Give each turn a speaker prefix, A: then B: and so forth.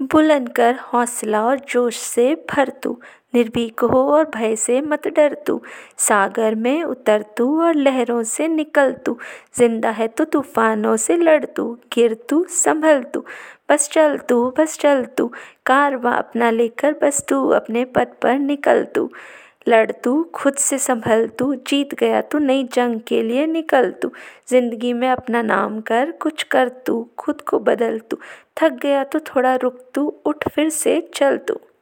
A: बुलंद कर हौसला और जोश से भर तू, निर्भीक हो और भय से मत डर तू। सागर में उतर तू और लहरों से निकल तू। ज़िंदा है तो तूफ़ानों से लड़ तू गिर तू, संभल तू। बस चल तू, बस चल तू, कारवा अपना लेकर बस तू, अपने पद पर निकल तू। लड़ तू, खुद से संभल तू, जीत गया तू, नई जंग के लिए निकल तू। ज़िंदगी में अपना नाम कर, कुछ कर तू, खुद को बदल तू। थक गया तो थोड़ा रुक तू, उठ फिर से चल तू।